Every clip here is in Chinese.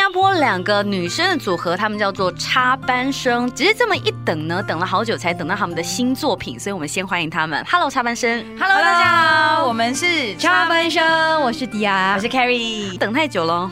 新加坡两个女生的组合，她们叫做插班生。只是这么一等呢，等了好久才等到他们的新作品，所以我们先欢迎他们。Hello，插班生。Hello，大家好，我们是插班生，我是迪亚，我是 Carrie。等太久了，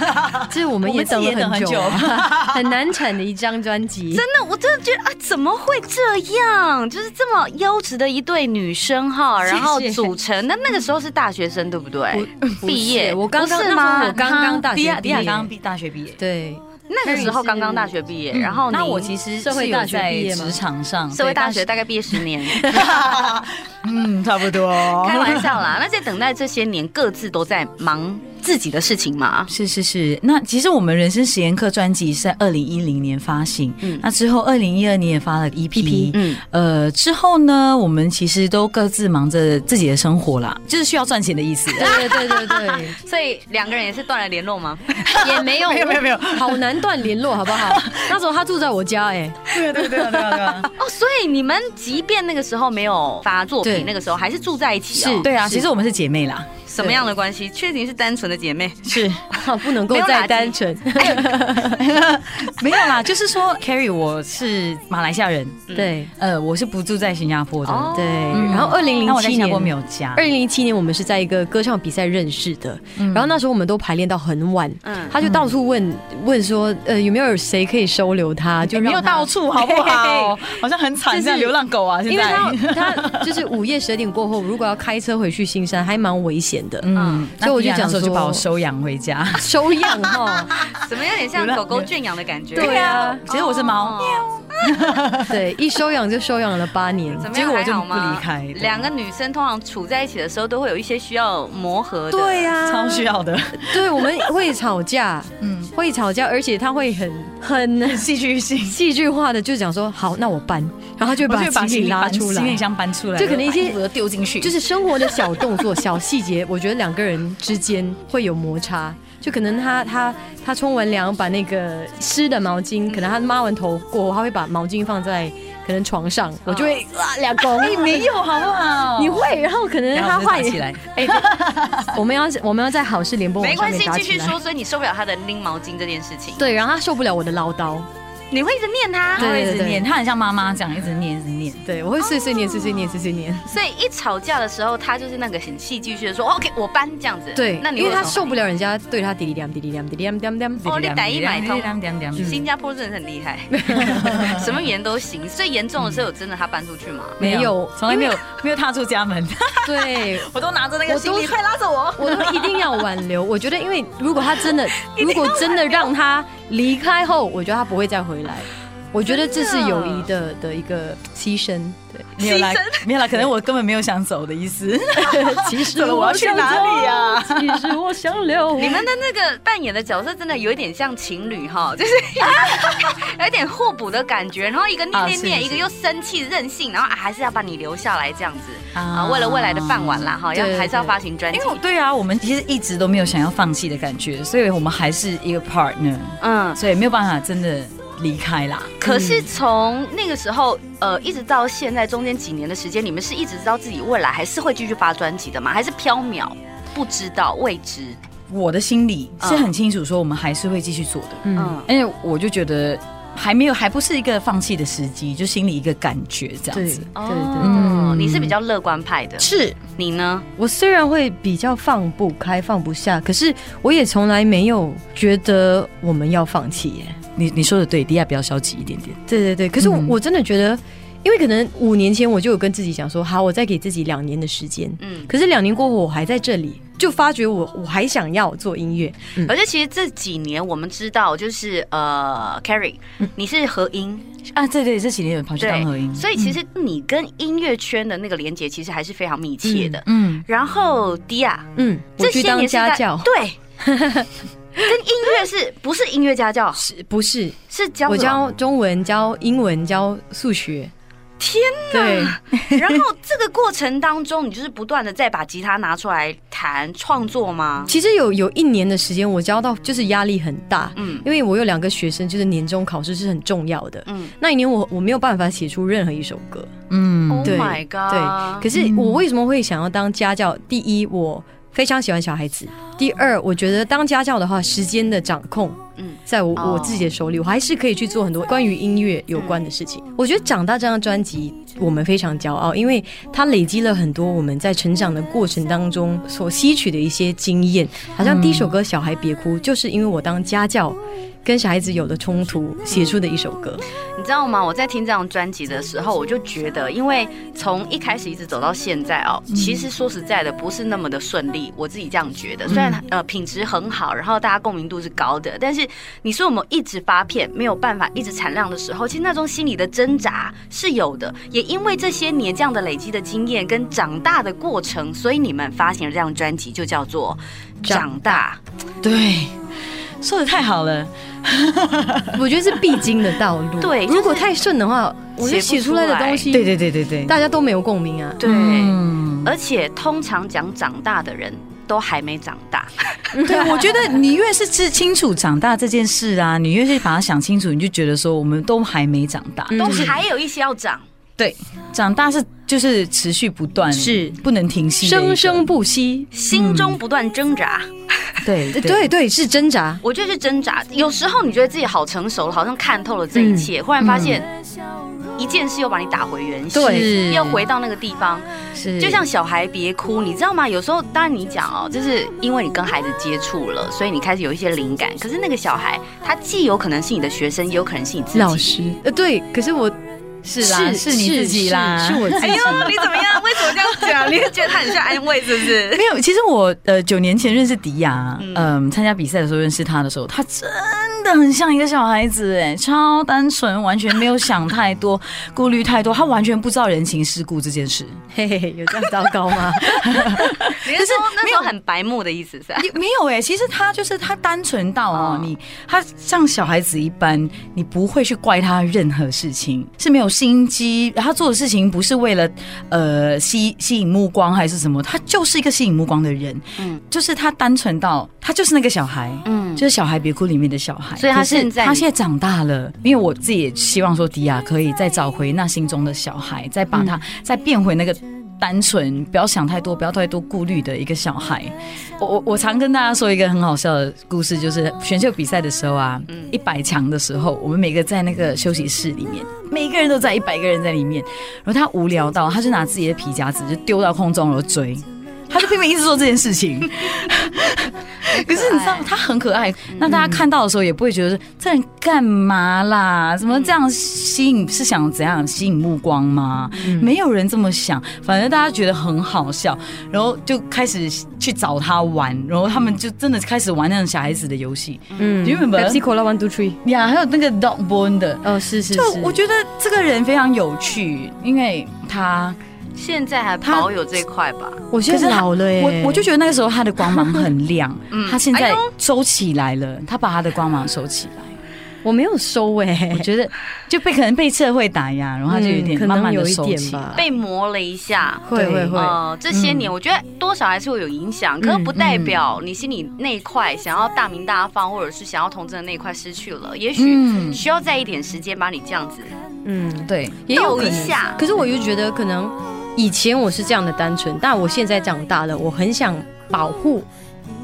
这我们也等了很久，很难产的一张专辑。真的，我真的觉得啊，怎么会这样？就是这么优质的一对女生哈，然后组成。那那个时候是大学生，对不对？毕业，我刚刚是吗？我刚刚大学，迪亚刚刚毕。大学毕业，对，那个时候刚刚大学毕业，然后那我其实社会大学毕业，职场上社会大学大概毕业十年，嗯，差不多，开玩笑啦。那在等待这些年，各自都在忙自己的事情嘛，是是是。那其实我们人生实验课专辑是在二零一零年发行，嗯，那之后二零一二年也发了 EP，嗯，呃，之后呢，我们其实都各自忙着自己的生活啦，就是需要赚钱的意思。对对对对对，所以两个人也是断了联络吗？也没有，没有没有没有，好难断联络，好不好？那时候他住在我家，哎，对对对对对啊。哦，所以你们即便那个时候没有发作品，那个时候还是住在一起啊？是，对啊，其实我们是姐妹啦。什么样的关系？确定是单纯的姐妹，是 不能够再单纯。没有啦，就是说，Carrie，我是马来西亚人，对，呃，我是不住在新加坡的，对。然后二零零七年我没有家。二零零七年我们是在一个歌唱比赛认识的，然后那时候我们都排练到很晚，他就到处问问说，呃，有没有谁可以收留他？就没有到处，好不好？好像很惨，像流浪狗啊！现在。他就是午夜十二点过后，如果要开车回去新山，还蛮危险的。嗯，所以我就讲说，就把我收养回家，收养哦，怎么有点像狗狗圈养的感觉？对啊，其实我是猫，对，一收养就收养了八年，结果我就不离开。两个女生通常处在一起的时候，都会有一些需要磨合的，对呀，超需要的。对，我们会吵架，嗯，会吵架，而且他会很很戏剧性、戏剧化的，就讲说好，那我搬，然后他就把行李拉出来，行李箱搬出来，就可能一些丢进去，就是生活的小动作、小细节，我觉得两个人之间会有摩擦。就可能他他他冲完凉，把那个湿的毛巾，可能他抹完头过后，他会把毛巾放在可能床上，我就会哇两公，哎没有好不好？你会，然后可能他换起来，哎，我们要我们要在好事联播。没关系，继续说。所以你受不了他的拎毛巾这件事情？对，然后他受不了我的唠叨。你会一直念他，他会一直念，他很像妈妈这样，一直念，一直念。对，我会碎碎念，碎碎念，碎碎念。所以一吵架的时候，他就是那个很戏剧性的说：“OK，我搬这样子。”对，那你因为他受不了人家对他滴滴亮、滴滴亮、滴滴亮、滴滴亮。哦，你打一买通，新加坡真的很厉害，什么语言都行。最严重的时候，有真的他搬出去吗？没有，从来没有，没有踏出家门。对，我都拿着那个行李，快拉着我，我都一定要挽留。我觉得，因为如果他真的，如果真的让他离开后，我觉得他不会再回来。我觉得这是友谊的的一个牺牲，对，没有啦，没有啦，可能我根本没有想走的意思。其实我要去哪里呀？其实我想留。你们的那个扮演的角色真的有一点像情侣哈，就是有一点互补的感觉。然后一个念念念，一个又生气任性，然后还是要把你留下来这样子啊，为了未来的饭碗啦哈，要还是要发行专辑。因为对啊，我们其实一直都没有想要放弃的感觉，所以我们还是一个 partner。嗯，所以没有办法真的。离开啦！可是从那个时候，呃，一直到现在中间几年的时间，你们是一直知道自己未来还是会继续发专辑的吗？还是飘渺不知道未知？我的心里是很清楚，说我们还是会继续做的。嗯，因为我就觉得还没有，还不是一个放弃的时机，就心里一个感觉这样子。对对对，嗯，你是比较乐观派的，是你呢？我虽然会比较放不开、放不下，可是我也从来没有觉得我们要放弃耶。你你说的对，迪亚比较消极一点点。对对对，可是我、嗯、我真的觉得，因为可能五年前我就有跟自己讲说，好，我再给自己两年的时间。嗯，可是两年过后，我还在这里，就发觉我我还想要做音乐。嗯、而且其实这几年我们知道，就是呃，Carrie，你是和音、嗯、啊，对对，这几年有跑去当和音，所以其实你跟音乐圈的那个连接其实还是非常密切的。嗯，然后迪亚，嗯，我去当家教，对。跟音乐是不是音乐家教？是不是？是教我教中文，教英文，教数学。天哪！对，然后这个过程当中，你就是不断的再把吉他拿出来弹创作吗？其实有有一年的时间，我教到就是压力很大，嗯，因为我有两个学生，就是年终考试是很重要的，嗯，那一年我我没有办法写出任何一首歌，嗯，对，Oh my God，对，可是我为什么会想要当家教？第一，我非常喜欢小孩子；第二，我觉得当家教的话，时间的掌控。嗯，在我我自己的手里，我还是可以去做很多关于音乐有关的事情。我觉得《长大》这张专辑，我们非常骄傲，因为它累积了很多我们在成长的过程当中所吸取的一些经验。好像第一首歌《小孩别哭》，就是因为我当家教。跟小孩子有了冲突，写出的一首歌，你知道吗？我在听这张专辑的时候，我就觉得，因为从一开始一直走到现在哦，其实说实在的，不是那么的顺利。我自己这样觉得，虽然呃品质很好，然后大家共鸣度是高的，但是你说我们一直发片没有办法一直产量的时候，其实那种心理的挣扎是有的。也因为这些年这样的累积的经验跟长大的过程，所以你们发行了这张专辑，就叫做《长大》。对。说的太好了，我觉得是必经的道路。对，如果太顺的话，我觉得写出来的东西，对对对对对，大家都没有共鸣啊。对，而且通常讲长大的人都还没长大。对，我觉得你越是知清楚长大这件事啊，你越是把它想清楚，你就觉得说我们都还没长大，都还有一些要长。对，长大是就是持续不断，是不能停息，生生不息，心中不断挣扎。对 对对，是挣扎。我觉得是挣扎。有时候你觉得自己好成熟了，好像看透了这一切，忽然发现一件事又把你打回原形，对，又回到那个地方。是，就像小孩别哭，你知道吗？有时候当然你讲哦，就是因为你跟孩子接触了，所以你开始有一些灵感。可是那个小孩，他既有可能是你的学生，也有可能是你自己老师。呃，对。可是我。是啦，是你自己啦，是我自己。哎呦，你怎么样？为什么这样讲？你觉得他很像安慰，是不是？没有，其实我呃九年前认识迪亚，嗯，参加比赛的时候认识他的时候，他真的很像一个小孩子，哎，超单纯，完全没有想太多，顾虑太多，他完全不知道人情世故这件事。嘿嘿，有这样糟糕吗？可是没有很白目的意思是吧？没有哎，其实他就是他单纯到哦，你他像小孩子一般，你不会去怪他任何事情，是没有。心机，他做的事情不是为了呃吸吸引目光还是什么，他就是一个吸引目光的人，嗯，就是他单纯到他就是那个小孩，嗯，就是小孩别哭里面的小孩，所以他现在他现在长大了，因为我自己也希望说迪亚可以再找回那心中的小孩，再把他再变回那个。单纯，不要想太多，不要太多顾虑的一个小孩。我我我常跟大家说一个很好笑的故事，就是选秀比赛的时候啊，一百强的时候，我们每个在那个休息室里面，每个人都在一百个人在里面，然后他无聊到，他就拿自己的皮夹子就丢到空中然后追。他就拼命一直做这件事情，可是你知道他很可爱，那大家看到的时候也不会觉得说这人干嘛啦？怎么这样吸引？是想怎样吸引目光吗？没有人这么想，反正大家觉得很好笑，然后就开始去找他玩，然后他们就真的开始玩那种小孩子的游戏。嗯，你们 Pepsi Cola One Two Three 呀，还有那个 Dog Bone 的哦，是是是，就我觉得这个人非常有趣，因为他。现在还保有这块吧？我现在老了耶，我我就觉得那个时候他的光芒很亮。嗯，他现在收起来了，他把他的光芒收起来。我没有收哎，我觉得就被可能被社会打压，然后他就有点慢慢的收起来，被磨了一下。会会会，这些年我觉得多少还是会有影响，可是不代表你心里那一块想要大名大放，或者是想要童真的那一块失去了。也许需要再一点时间把你这样子，嗯，对，也有一下。可是我又觉得可能。以前我是这样的单纯，但我现在长大了，我很想保护，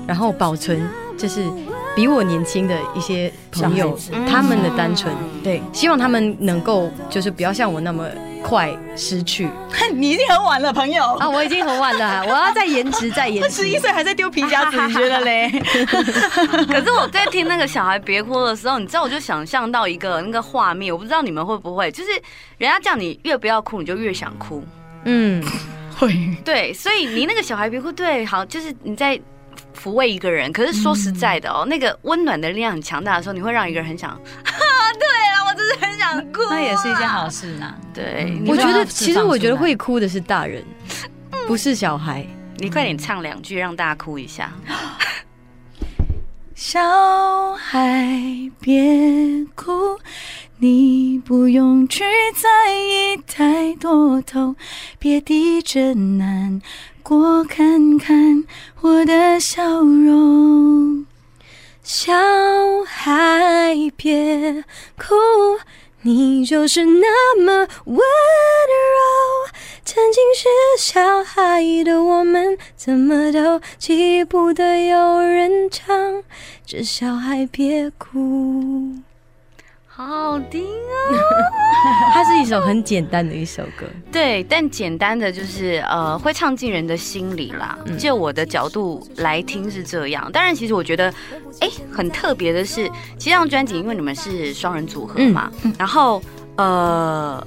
然后保存，就是比我年轻的一些朋友他们的单纯，对，希望他们能够就是不要像我那么快失去。你已经很晚了，朋友啊，我已经很晚了，我要再延迟，再延迟。十一岁还在丢皮夹子，你觉得嘞？可是我在听那个小孩别哭的时候，你知道，我就想象到一个那个画面，我不知道你们会不会，就是人家叫你越不要哭，你就越想哭。嗯，会对，所以你那个小孩别哭，对，好，就是你在抚慰一个人。可是说实在的哦，嗯、那个温暖的力量很强大的时候，你会让一个人很想，对啊，我真是很想哭、啊，那也是一件好事呢。对，我觉得其实我觉得会哭的是大人，不是小孩。你快点唱两句，让大家哭一下。小孩别哭。你不用去在意太多痛，别低着难过，看看我的笑容。小孩别哭，你就是那么温柔。曾经是小孩的我们，怎么都记不得有人唱，这小孩别哭。好好听哦！它是一首很简单的一首歌，对，但简单的就是呃，会唱进人的心里啦。就我的角度来听是这样。当然，其实我觉得，哎，很特别的是，其实这张专辑因为你们是双人组合嘛，嗯、然后呃，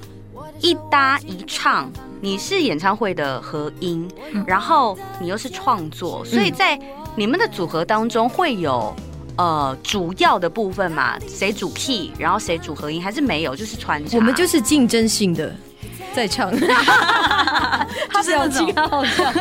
一搭一唱，你是演唱会的合音，然后你又是创作，所以在你们的组合当中会有。呃，主要的部分嘛，谁主 key，然后谁主合音，还是没有，就是穿插。我们就是竞争性的在唱，就是要听，好笑，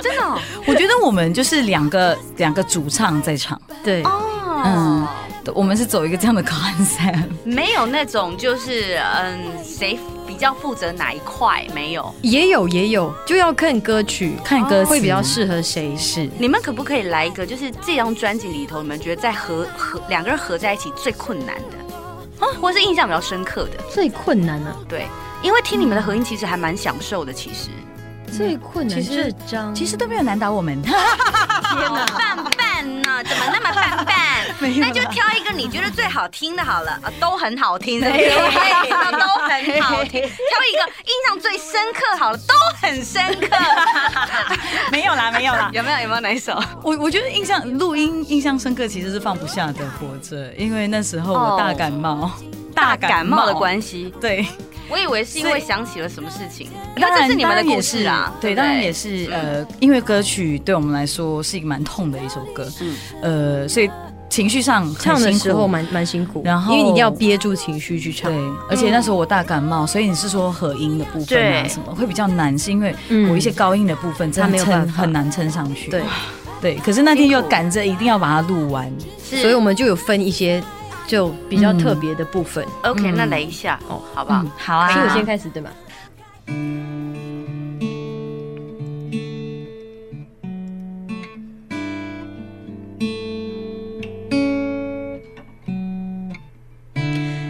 真的、哦。我觉得我们就是两个两个主唱在唱，对，哦，嗯，我们是走一个这样的 concept，没有那种就是嗯谁。比较负责哪一块没有？也有也有，就要看歌曲，看歌会比较适合谁。是你们可不可以来一个？就是这张专辑里头，你们觉得在合合两个人合在一起最困难的啊，或是印象比较深刻的？最困难呢？对，因为听你们的合音其实还蛮享受的。其实最困难其实张其实都没有难倒我们。天哪，棒棒呢？怎么那么棒棒？那就挑一个你觉得最好听的好了，啊，都很好听，对，都很好听。挑一个印象最深刻好了，都很深刻。没有啦，没有啦，有没有？有没有哪一首？我我觉得印象录音印象深刻，其实是放不下的活着，因为那时候我大感冒，大感冒的关系。对，我以为是因为想起了什么事情。当然这是你们的故事啊，对，当然也是呃，因为歌曲对我们来说是一个蛮痛的一首歌，嗯，呃，所以。情绪上唱的时候蛮蛮辛苦，然后因为你一定要憋住情绪去唱。对，而且那时候我大感冒，所以你是说和音的部分啊什么会比较难，是因为我一些高音的部分真的撑很难撑上去。对，对。可是那天又赶着一定要把它录完，所以我们就有分一些就比较特别的部分。OK，那来一下哦，好不好？好啊，是我先开始对吧？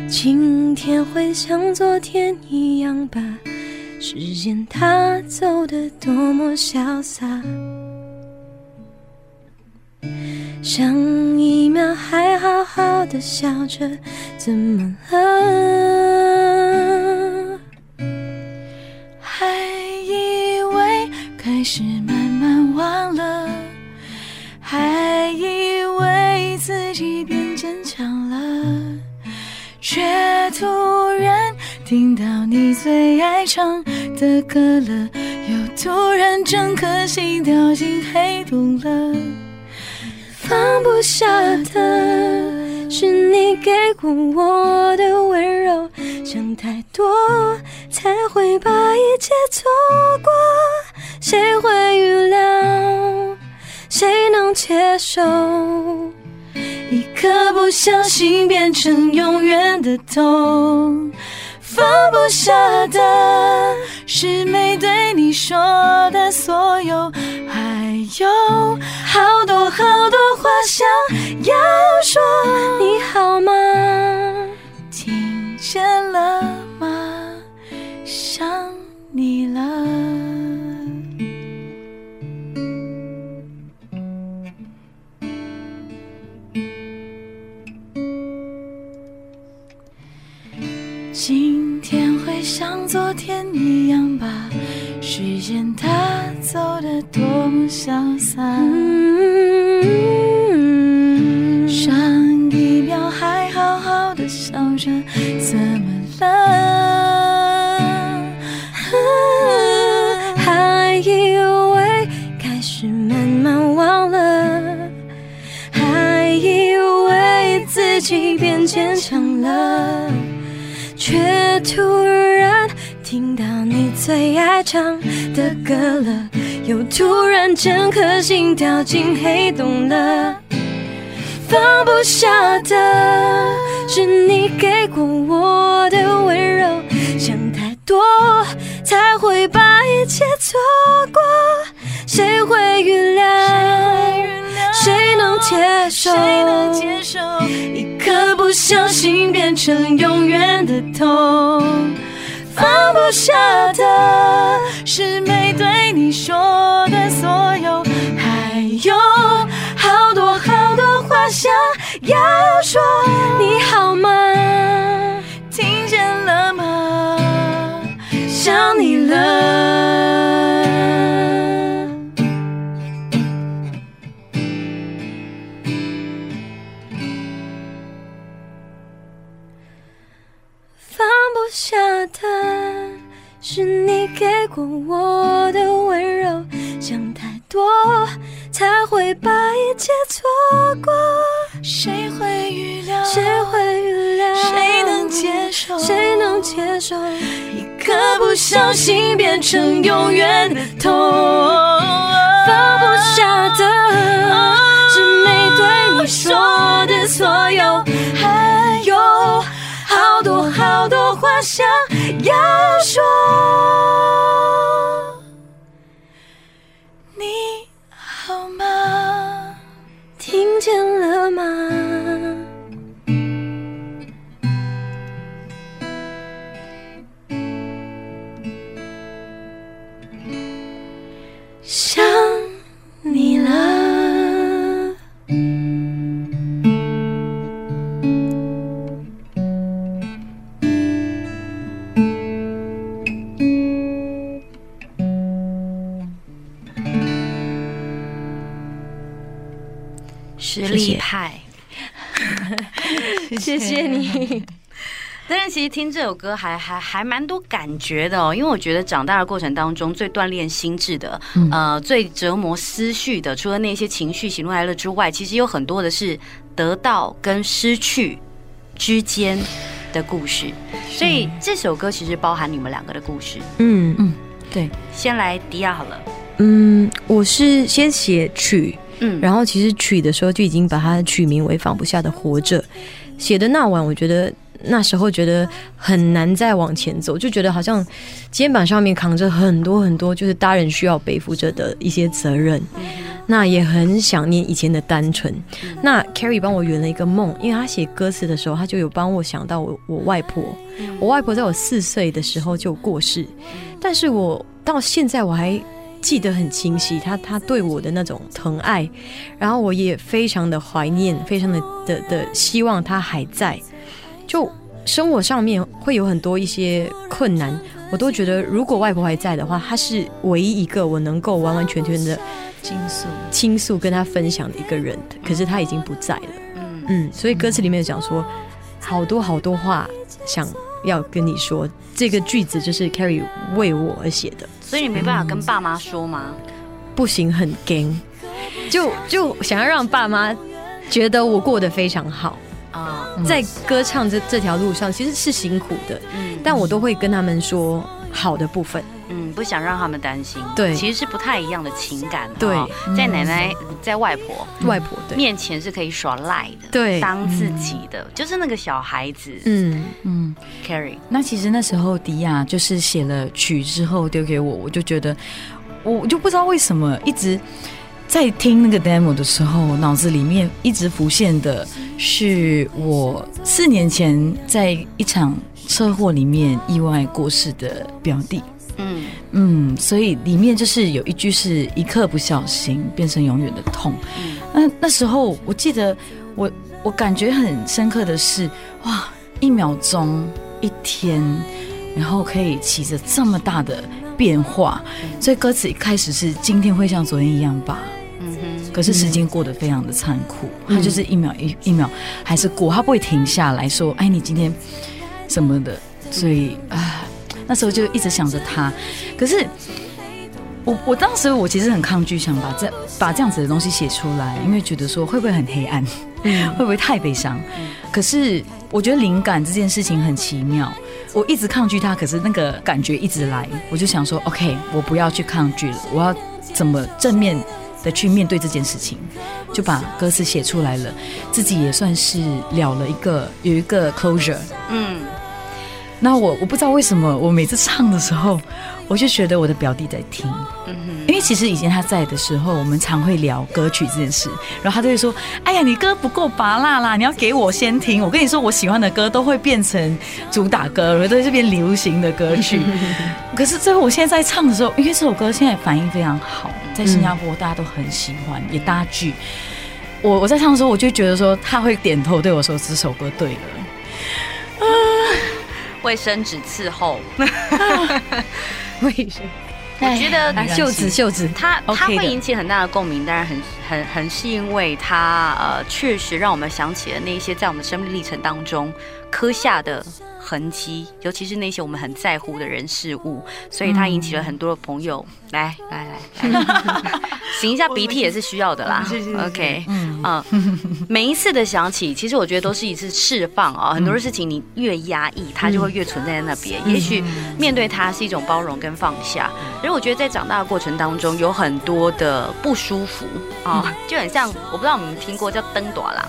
今天会像昨天一样把时间它走得多么潇洒，上一秒还好好的笑着，怎么了？还以为开始慢慢忘了，还以为自己变坚强了。却突然听到你最爱唱的歌了，又突然整颗心掉进黑洞了。放不下的是你给过我的温柔，想太多才会把一切错过。谁会预料？谁能接受？一颗不小心变成永远的痛，放不下的是没对你说的所有，还有好多好多话想突然听到你最爱唱的歌了，又突然整颗心掉进黑洞了，放不下的是你给过我的温柔，想太多才会把一切错过，谁会原谅？谁能接受？谁能接受？一颗不小心变成永远的痛？放不下的是没对你说的所有，还有好多好多话想要说。你好吗？是你给过我的温柔，想太多才会把一切错过。谁会预料？谁会预料？谁能接受？谁能接受？一颗不小心变成永远的痛。放不下的是没对你说的所有，实听这首歌还还还蛮多感觉的哦，因为我觉得长大的过程当中最锻炼心智的，呃，最折磨思绪的，除了那些情绪喜怒哀乐之外，其实有很多的是得到跟失去之间的故事。所以这首歌其实包含你们两个的故事。嗯嗯，对。先来迪亚好了。嗯，我是先写曲，嗯，然后其实曲的时候就已经把它取名为《放不下的活着》。写的那晚，我觉得那时候觉得很难再往前走，就觉得好像肩膀上面扛着很多很多，就是大人需要背负着的一些责任。那也很想念以前的单纯。那 Carrie 帮我圆了一个梦，因为他写歌词的时候，他就有帮我想到我我外婆。我外婆在我四岁的时候就过世，但是我到现在我还。记得很清晰，他他对我的那种疼爱，然后我也非常的怀念，非常的的的希望他还在。就生活上面会有很多一些困难，我都觉得如果外婆还在的话，她是唯一一个我能够完完全全的倾诉倾诉跟她分享的一个人。可是她已经不在了，嗯嗯，所以歌词里面讲说好多好多话想要跟你说，这个句子就是 Carrie 为我而写的。所以你没办法跟爸妈说吗？嗯、不行，很惊，就就想要让爸妈觉得我过得非常好啊。嗯、在歌唱这这条路上，其实是辛苦的，嗯，但我都会跟他们说好的部分，嗯，不想让他们担心。对，其实是不太一样的情感。对，在奶奶、在外婆、外婆面前是可以耍赖的，对，当自己的，就是那个小孩子。嗯嗯。Carrie，那其实那时候迪亚就是写了曲之后丢给我，我就觉得我就不知道为什么一直在听那个 demo 的时候，脑子里面一直浮现的是我四年前在一场车祸里面意外过世的表弟。嗯嗯，所以里面就是有一句是一刻不小心变成永远的痛。嗯，那那时候我记得我我感觉很深刻的是哇，一秒钟。一天，然后可以起着这么大的变化，所以歌词一开始是今天会像昨天一样吧。可是时间过得非常的残酷，他就是一秒一一秒还是过，他不会停下来说，哎，你今天什么的。所以啊，那时候就一直想着他。可是我我当时我其实很抗拒想把这把这样子的东西写出来，因为觉得说会不会很黑暗，会不会太悲伤？可是。我觉得灵感这件事情很奇妙，我一直抗拒它，可是那个感觉一直来，我就想说，OK，我不要去抗拒了，我要怎么正面的去面对这件事情，就把歌词写出来了，自己也算是了了一个有一个 closure。嗯，那我我不知道为什么，我每次唱的时候，我就觉得我的表弟在听，嗯哼，因为其实以前他在的时候，我们常会聊歌曲这件事，然后他就会说：“哎呀，你歌不够拔辣啦，你要给我先听。我跟你说，我喜欢的歌都会变成主打歌，都这边流行的歌曲。可是最后我现在在唱的时候，因为这首歌现在反应非常好，在新加坡大家都很喜欢，也搭剧。我我在唱的时候，我就觉得说他会点头对我说这首歌对了。啊，卫生纸伺候，卫生。我觉得袖子袖子，它它会引起很大的共鸣，当然很很很是因为它呃确实让我们想起了那些在我们生命历程当中刻下的。痕迹，尤其是那些我们很在乎的人事物，所以它引起了很多的朋友、嗯、来来来，来擤一下鼻涕也是需要的啦。OK，嗯啊，每一次的想起，其实我觉得都是一次释放啊。很多的事情你越压抑，它就会越存在在那边。嗯、也许面对它是一种包容跟放下。因为我觉得在长大的过程当中，有很多的不舒服啊，就很像我不知道你们听过叫登短郎。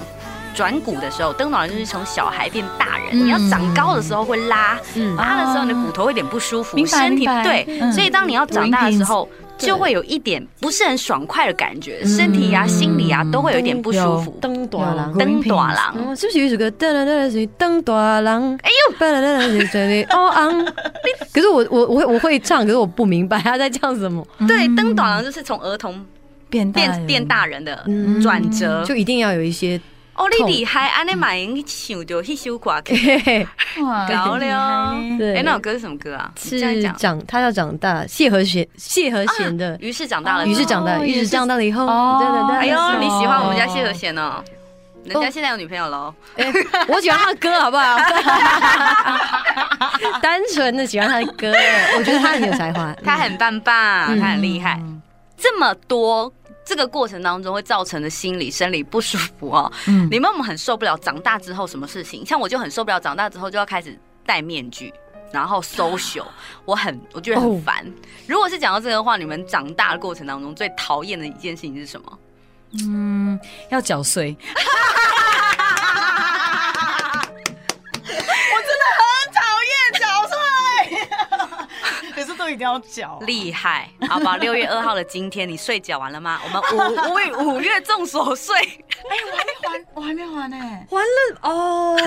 转骨的时候，登岛人就是从小孩变大人。嗯、你要长高的时候会拉，嗯、拉的时候你的骨头会有点不舒服，身体对。嗯、所以当你要长大的时候，就会有一点不是很爽快的感觉，身体呀、啊、心理啊都会有一点不舒服。登短郎，登短郎，是不是有一首歌？登登短郎，哎呦，可是我我我会我会唱，可是我不明白他在唱什么。对，登短郎就是从儿童变变变大人的转折，就一定要有一些。哦，你厉害，安尼马英想到一首歌，哇，高了。哎，那首歌是什么歌啊？是长，他要长大。谢和弦，谢和弦的。于是长大了，于是长大，于是长大了以后，对对对。哎呦，你喜欢我们家谢和弦哦？人家现在有女朋友喽。我喜欢他的歌，好不好？单纯的喜欢他的歌，我觉得他很有才华，他很棒棒，他很厉害。这么多。这个过程当中会造成的心理、生理不舒服哦。嗯，你们我们很受不了长大之后什么事情？像我就很受不了长大之后就要开始戴面具，然后 social，我很我觉得很烦。哦、如果是讲到这个的话，你们长大的过程当中最讨厌的一件事情是什么？嗯，要缴税。一定要缴，厉害，好吧？六月二号的今天，你税缴完了吗？我们五五五月重所税，哎，我还没还，我还没还呢，还了哦，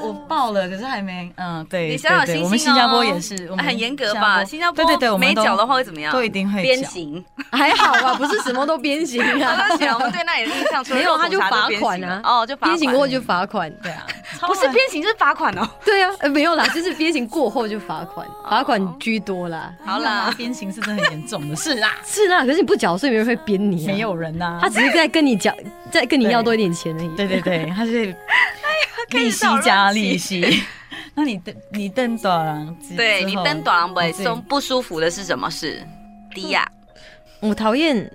我我报了，可是还没，嗯，对，你想想心心哦。我们新加坡也是，很严格吧？新加坡对对对，没缴的话会怎么样？都一定会鞭刑，还好吧？不是什么都鞭刑啊？我们对那里的印象，没有他就罚款啊，哦，就鞭刑过后就罚款，对啊，不是鞭刑就是罚款哦，对啊，没有啦，就是鞭刑过后就罚款，罚款居多啦。好啦，鞭刑是真的很严重的是啦，是啦。可是你不缴税，没人会鞭你，没有人呐。他只是在跟你讲，在跟你要多一点钱而已。对对对，他是 利息加利息。那你登你登短廊，对你登短廊不不舒服的是什么事？低呀，我讨厌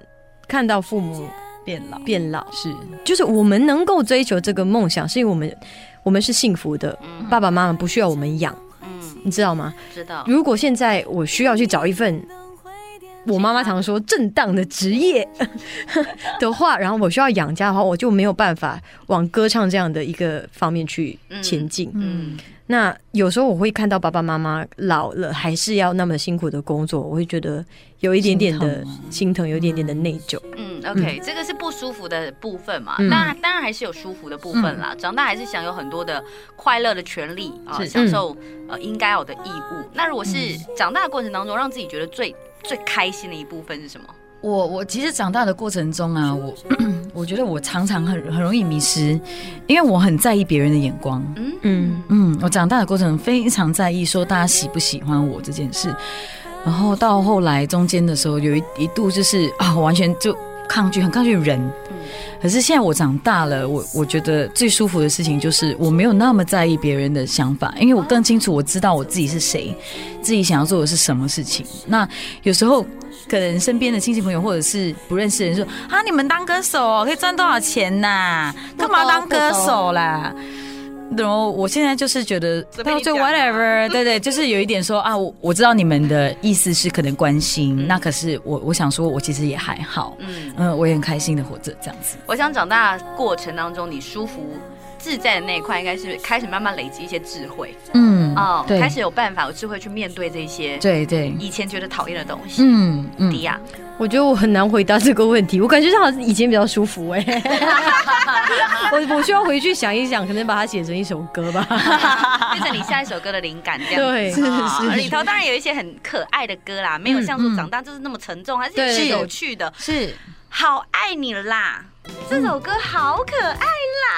看到父母变老变老，是就是我们能够追求这个梦想，是因为我们我们是幸福的，爸爸妈妈不需要我们养。你知道吗？知道。如果现在我需要去找一份我妈妈常说正当的职业 的话，然后我需要养家的话，我就没有办法往歌唱这样的一个方面去前进。嗯。嗯那有时候我会看到爸爸妈妈老了还是要那么辛苦的工作，我会觉得有一点点的心疼，有一点点的内疚。嗯，OK，这个是不舒服的部分嘛？当然，当然还是有舒服的部分啦。长大还是享有很多的快乐的权利啊，享受呃应该有的义务。那如果是长大的过程当中，让自己觉得最最开心的一部分是什么？我我其实长大的过程中啊，我我觉得我常常很很容易迷失，因为我很在意别人的眼光。嗯嗯嗯，我长大的过程非常在意说大家喜不喜欢我这件事，然后到后来中间的时候，有一一度就是啊，完全就抗拒，很抗拒人。可是现在我长大了，我我觉得最舒服的事情就是我没有那么在意别人的想法，因为我更清楚我知道我自己是谁，自己想要做的是什么事情。那有时候。可能身边的亲戚朋友或者是不认识的人说啊，你们当歌手可以赚多少钱呐、啊？干嘛当歌手啦？然后我现在就是觉得，到最后 whatever，对对，就是有一点说啊，我我知道你们的意思是可能关心，嗯、那可是我我想说，我其实也还好，嗯。嗯，我也很开心的活着这样子。我想长大过程当中，你舒服自在的那一块，应该是开始慢慢累积一些智慧，嗯哦，开始有办法有智慧去面对这些，对对，以前觉得讨厌的东西，嗯嗯，迪亚，我觉得我很难回答这个问题，我感觉好像以前比较舒服哎、欸。我我需要回去想一想，可能把它写成一首歌吧，变成你下一首歌的灵感这样。对，是是。里头当然有一些很可爱的歌啦，没有像说长大就是那么沉重，还是有趣的。是，好爱你啦。这首歌好可爱啦！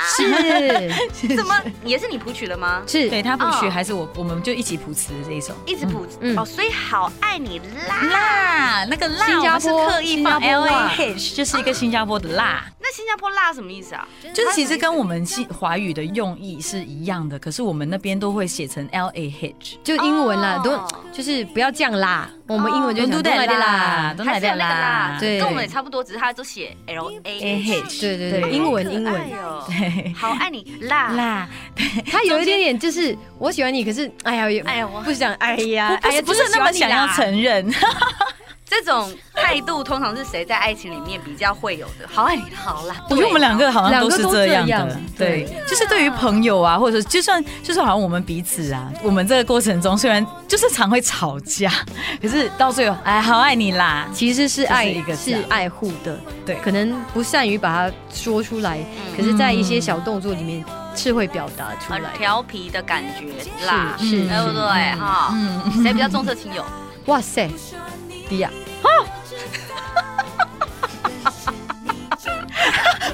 是，怎么也是你谱曲的吗？是，对他谱曲还是我，我们就一起谱词的这一首，一直谱哦，所以好爱你啦。辣，那个辣，新加坡刻意放 L A H，就是一个新加坡的辣。那新加坡辣什么意思啊？就是其实跟我们新华语的用意是一样的，可是我们那边都会写成 L A H，就英文啦，都就是不要这样辣。我们英文就都来的啦，都来的啦，对，跟我们也差不多，只是他都写 L A H，对对对，英文英文，对，好爱你辣。辣，他有一点点就是我喜欢你，可是哎呀，哎呀，我不想，哎呀，哎呀，不是那么想要承认。这种态度通常是谁在爱情里面比较会有的？好爱你，好啦。我觉得我们两个好像都是这样的，对，就是对于朋友啊，或者就算就是好像我们彼此啊，我们这个过程中虽然就是常会吵架，可是到最后，哎，好爱你啦，其实是爱一个是爱护的，对，可能不善于把它说出来，可是在一些小动作里面是会表达出来，调皮的感觉啦，是，对不对？哈，嗯，谁比较重色轻友？哇塞！呀，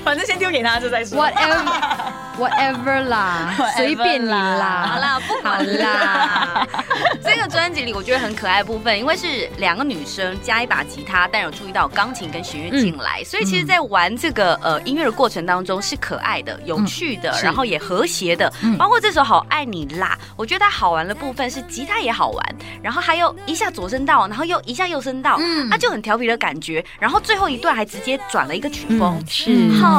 反正先丢给他，就再说。Whatever，whatever 啦，随便你啦。好啦，不好啦。这个专辑里我觉得很可爱的部分，因为是两个女生加一把吉他，但有注意到钢琴跟弦乐进来，所以其实，在玩这个呃音乐的过程当中是可爱的、有趣的，然后也和谐的。包括这首《好爱你啦》，我觉得它好玩的部分是吉他也好玩，然后还有一下左声道，然后又一下右声道，嗯，它就很调皮的感觉。然后最后一段还直接转了一个曲风，是好，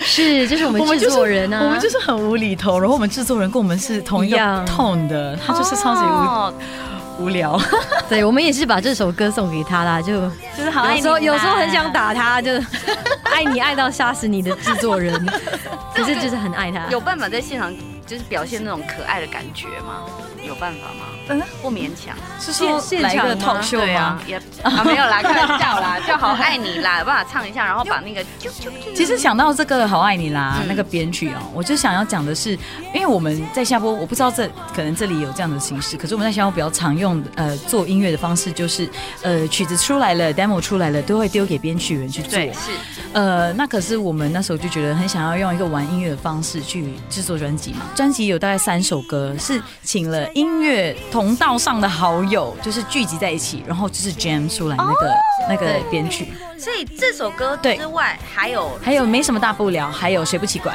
是这是我们制作人啊。我们就是很无厘头，然后我们制作人跟我们是同一个 tone 的，他就是超级无无聊。对，我们也是把这首歌送给他啦，就就是好爱你。有时候有时候很想打他，就 爱你爱到杀死你的制作人，可是就是很爱他。有办法在现场就是表现那种可爱的感觉吗？有办法吗？嗯，不勉强，是说来一个 talk show 吗？也 啊没有啦，开玩笑啦，就好爱你啦，有办法唱一下，然后把那个。其实想到这个好爱你啦，那个编曲哦，我就想要讲的是，因为我们在下播，我不知道这可能这里有这样的形式，可是我们在下播比较常用呃做音乐的方式，就是呃曲子出来了，demo 出来了，都会丢给编曲人去做。对，是。呃，那可是我们那时候就觉得很想要用一个玩音乐的方式去制作专辑嘛。专辑有大概三首歌，是请了音乐。同道上的好友就是聚集在一起，然后就是 jam 出来那个、oh, 那个编曲。所以这首歌之外还有还有没什么大不了，还有谁不奇怪？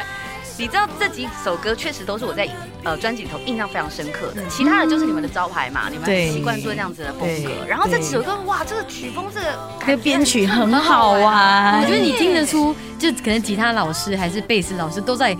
你知道这几首歌确实都是我在呃专辑里头印象非常深刻的，其他的就是你们的招牌嘛，嗯、你们习惯做这样子的风格。然后这几首歌哇，这个曲风这个那个编曲很好啊，我觉得你听得出，就可能吉他老师还是贝斯老师都在。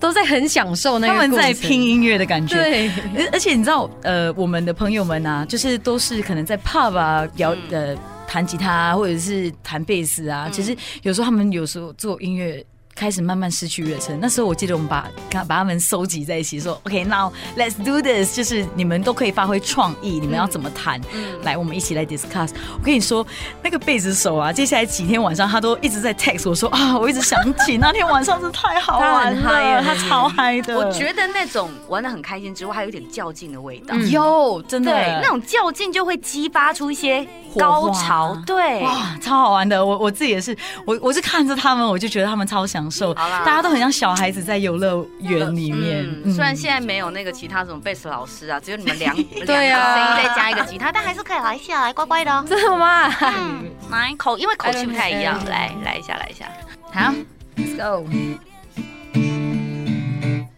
都在很享受那个，他们在拼音乐的感觉。对，而且你知道，呃，我们的朋友们啊，就是都是可能在 pub 啊表呃弹吉他啊或者是弹贝斯啊，其实有时候他们有时候做音乐。开始慢慢失去热忱。那时候我记得我们把把他们收集在一起，说 OK，now let's do this，就是你们都可以发挥创意，你们要怎么弹？来，我们一起来 discuss。我跟你说，那个贝子手啊，接下来几天晚上他都一直在 text 我说啊，我一直想起那天晚上是太好玩了，他超嗨的。我觉得那种玩的很开心之外，还有一点较劲的味道。有，真的，对那种较劲就会激发出一些高潮。对，哇，超好玩的。我我自己也是，我我是看着他们，我就觉得他们超享受。大家都很像小孩子在游乐园里面。嗯，虽然现在没有那个其他什么贝斯老师啊，只有你们两 对啊，声音再加一个吉他，但还是可以来一下，来乖乖的。真的吗？嗯，来口，因为口气不太一样，来来一下，来一下。好，Let's go。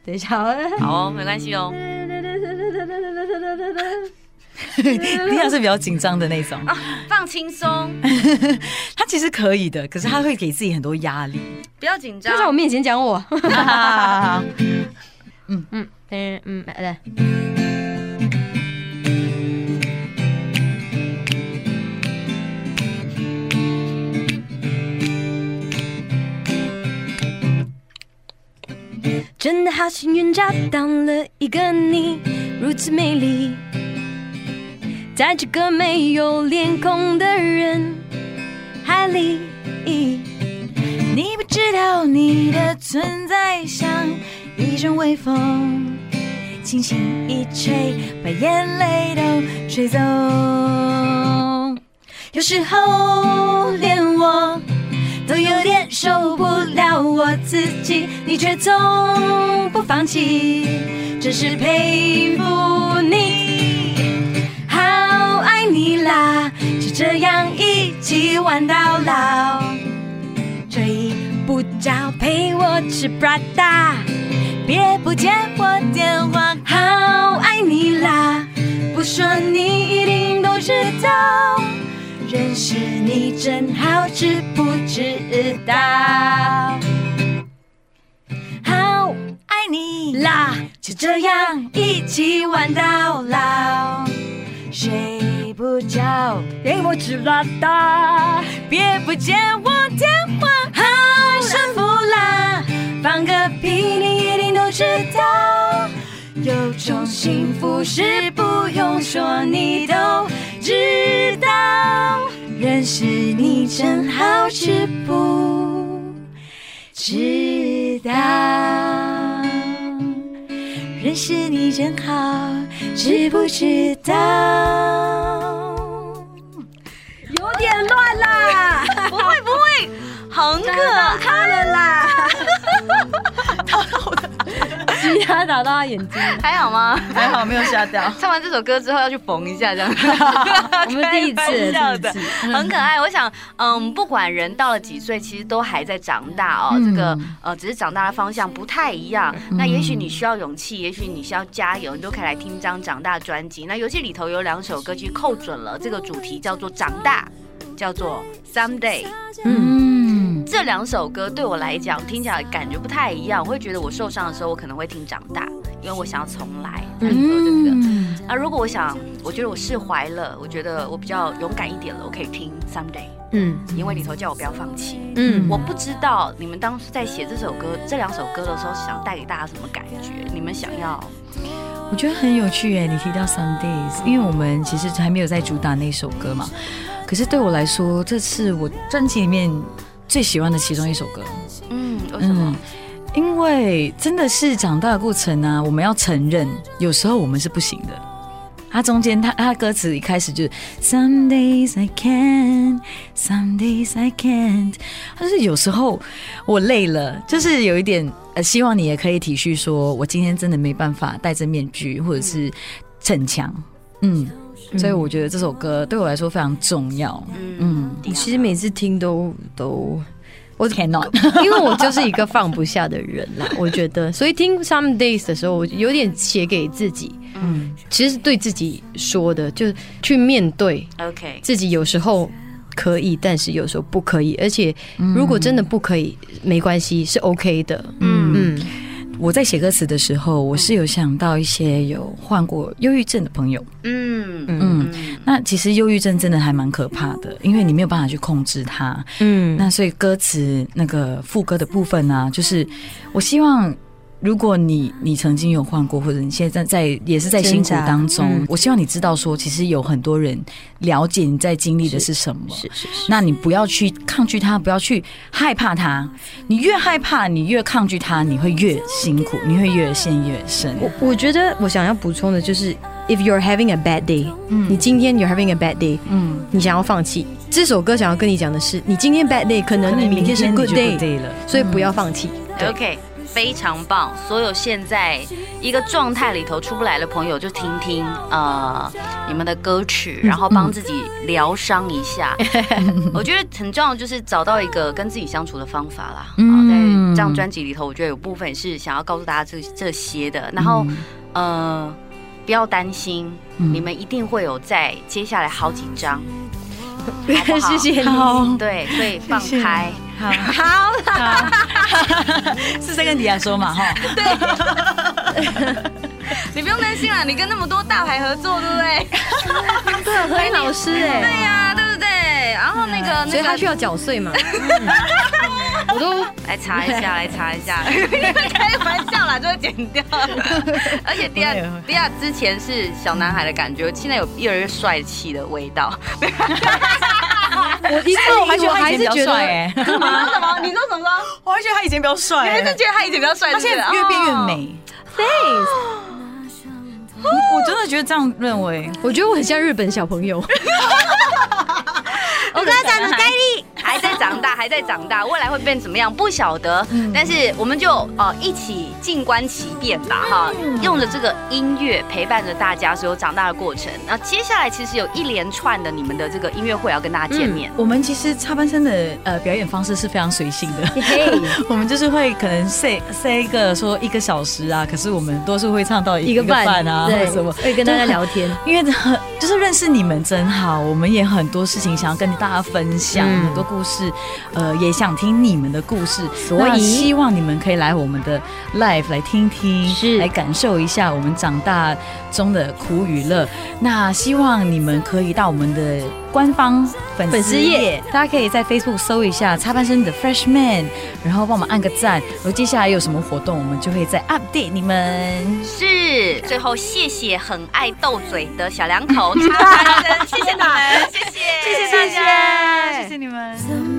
等一下，好，没关系哦。你好，是比较紧张的那种啊，放轻松。他其实可以的，可是他会给自己很多压力。不要紧张，就在我面前讲我。嗯嗯嗯嗯，来。真的好幸运，找到了一个你，如此美丽。在这个没有脸孔的人海里。你不知道你的存在像一阵微风，轻轻一吹，把眼泪都吹走。有时候连我都有点受不了我自己，你却从不放弃，真是佩服你，你啦，就这样一起玩到老。睡不着，陪我吃 Prada，别不接我电话，好爱你啦！不说你一定都知道，认识你真好，知不知道？好爱你啦，就这样一起玩到老。谁睡不着，给我吃 Prada，别不接我电话。放个屁，你一定都知道。有种幸福是不用说，你都知道。认识你真好，知不知道？认识你真好，知不知道？有点乱啦，不 会不会，很可爱了啦。打到我的，鸡他打到他眼睛，还好吗？还好，没有吓掉。唱完这首歌之后要去缝一下，这样。我们第一次，笑的，很可爱。我想，嗯，不管人到了几岁，其实都还在长大哦。这个呃，只是长大的方向不太一样。那也许你需要勇气，也许你需要加油，你都可以来听这张长大专辑。那尤其里头有两首歌曲扣准了这个主题，叫做长大，叫做 Someday。嗯。这两首歌对我来讲听起来感觉不太一样，我会觉得我受伤的时候我可能会听长大，因为我想要重来。嗯？那如果我想，我觉得我释怀了，我觉得我比较勇敢一点了，我可以听 Someday。嗯，因为里头叫我不要放弃。嗯，我不知道你们当时在写这首歌、这两首歌的时候，想带给大家什么感觉？你们想要？我觉得很有趣耶，你提到 Somedays，因为我们其实还没有在主打那首歌嘛。可是对我来说，这是我专辑里面。最喜欢的其中一首歌，嗯，为什么？因为真的是长大的过程呢、啊，我们要承认，有时候我们是不行的。它中间，它它歌词一开始就是 Some days I can, some days I can't。但是有时候我累了，就是有一点呃，希望你也可以体恤，说我今天真的没办法戴着面具或者是逞强，嗯。所以我觉得这首歌对我来说非常重要。嗯，你其实每次听都都，我 cannot，因为我就是一个放不下的人啦。我觉得，所以听 Some Days 的时候，我有点写给自己。嗯，其实是对自己说的，就是去面对。OK，自己有时候可以，但是有时候不可以。而且如果真的不可以，没关系，是 OK 的。嗯嗯。我在写歌词的时候，我是有想到一些有患过忧郁症的朋友。嗯嗯，那其实忧郁症真的还蛮可怕的，因为你没有办法去控制它。嗯，那所以歌词那个副歌的部分呢、啊，就是我希望。如果你你曾经有换过，或者你现在在也是在辛苦当中，嗯、我希望你知道说，其实有很多人了解你在经历的是什么。是是是，是。那你不要去抗拒它，不要去害怕它。你越害怕，你越抗拒它，你会越辛苦，你会越陷越深。我我觉得我想要补充的就是，If you're having a bad day，嗯，你今天 you're having a bad day，嗯，你想要放弃，这首歌想要跟你讲的是，你今天 bad day，可能你明天是 good day，, good day 了，所以不要放弃。嗯、OK。非常棒！所有现在一个状态里头出不来的朋友，就听听呃你们的歌曲，然后帮自己疗伤一下。我觉得很重要，就是找到一个跟自己相处的方法啦。嗯，在这张专辑里头，我觉得有部分是想要告诉大家这这些的。然后呃，不要担心，你们一定会有在接下来好几张。好好 谢谢你。对，所以放开。好，好啦，是在跟迪亚说嘛，哈。对，你不用担心啦，你跟那么多大牌合作，对不对？对，何英老师，哎，对呀，对不对？然后那个，所以他需要缴税嘛。我都来查一下，来查一下。开玩笑啦，就会剪掉。而且迪亚，迪亚之前是小男孩的感觉，现在有越来越帅气的味道。我一次我还觉得他以前比较帅哎，什么什么？你说什么？我还觉得他以前比较帅，你还是觉得他以前比较帅？他现在越变越美。Thanks。我真的觉得这样认为，我觉得我很像日本小朋友。我跟他讲的概率还在长大，还在长大，未来会变怎么样不晓得。但是我们就呃一起静观其变吧，哈。用着这个音乐陪伴着大家所有长大的过程。那接下来其实有一连串的你们的这个音乐会要跟大家见面。我们其实插班生的呃表演方式是非常随性的，我们就是会可能 say say 一个说一个小时啊，可是我们多数会唱到一个半啊，或者什么会跟大家聊天，因为很就是认识你们真好，我们也很多事情想要跟。大家分享很多故事，呃，也想听你们的故事，所以希望你们可以来我们的 live 来听听，是来感受一下我们长大中的苦与乐。那希望你们可以到我们的官方粉丝页，大家可以在 Facebook 搜一下插班生的 Freshman，然后帮我们按个赞。然后接下来有什么活动，我们就会再 update 你们。是，最后谢谢很爱斗嘴的小两口 插班生，谢谢你们，谢谢，谢谢大家。谢谢你们。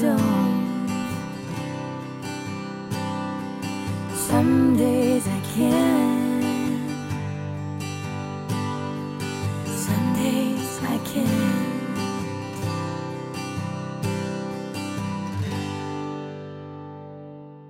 Don't. Some days I can, some days I can't.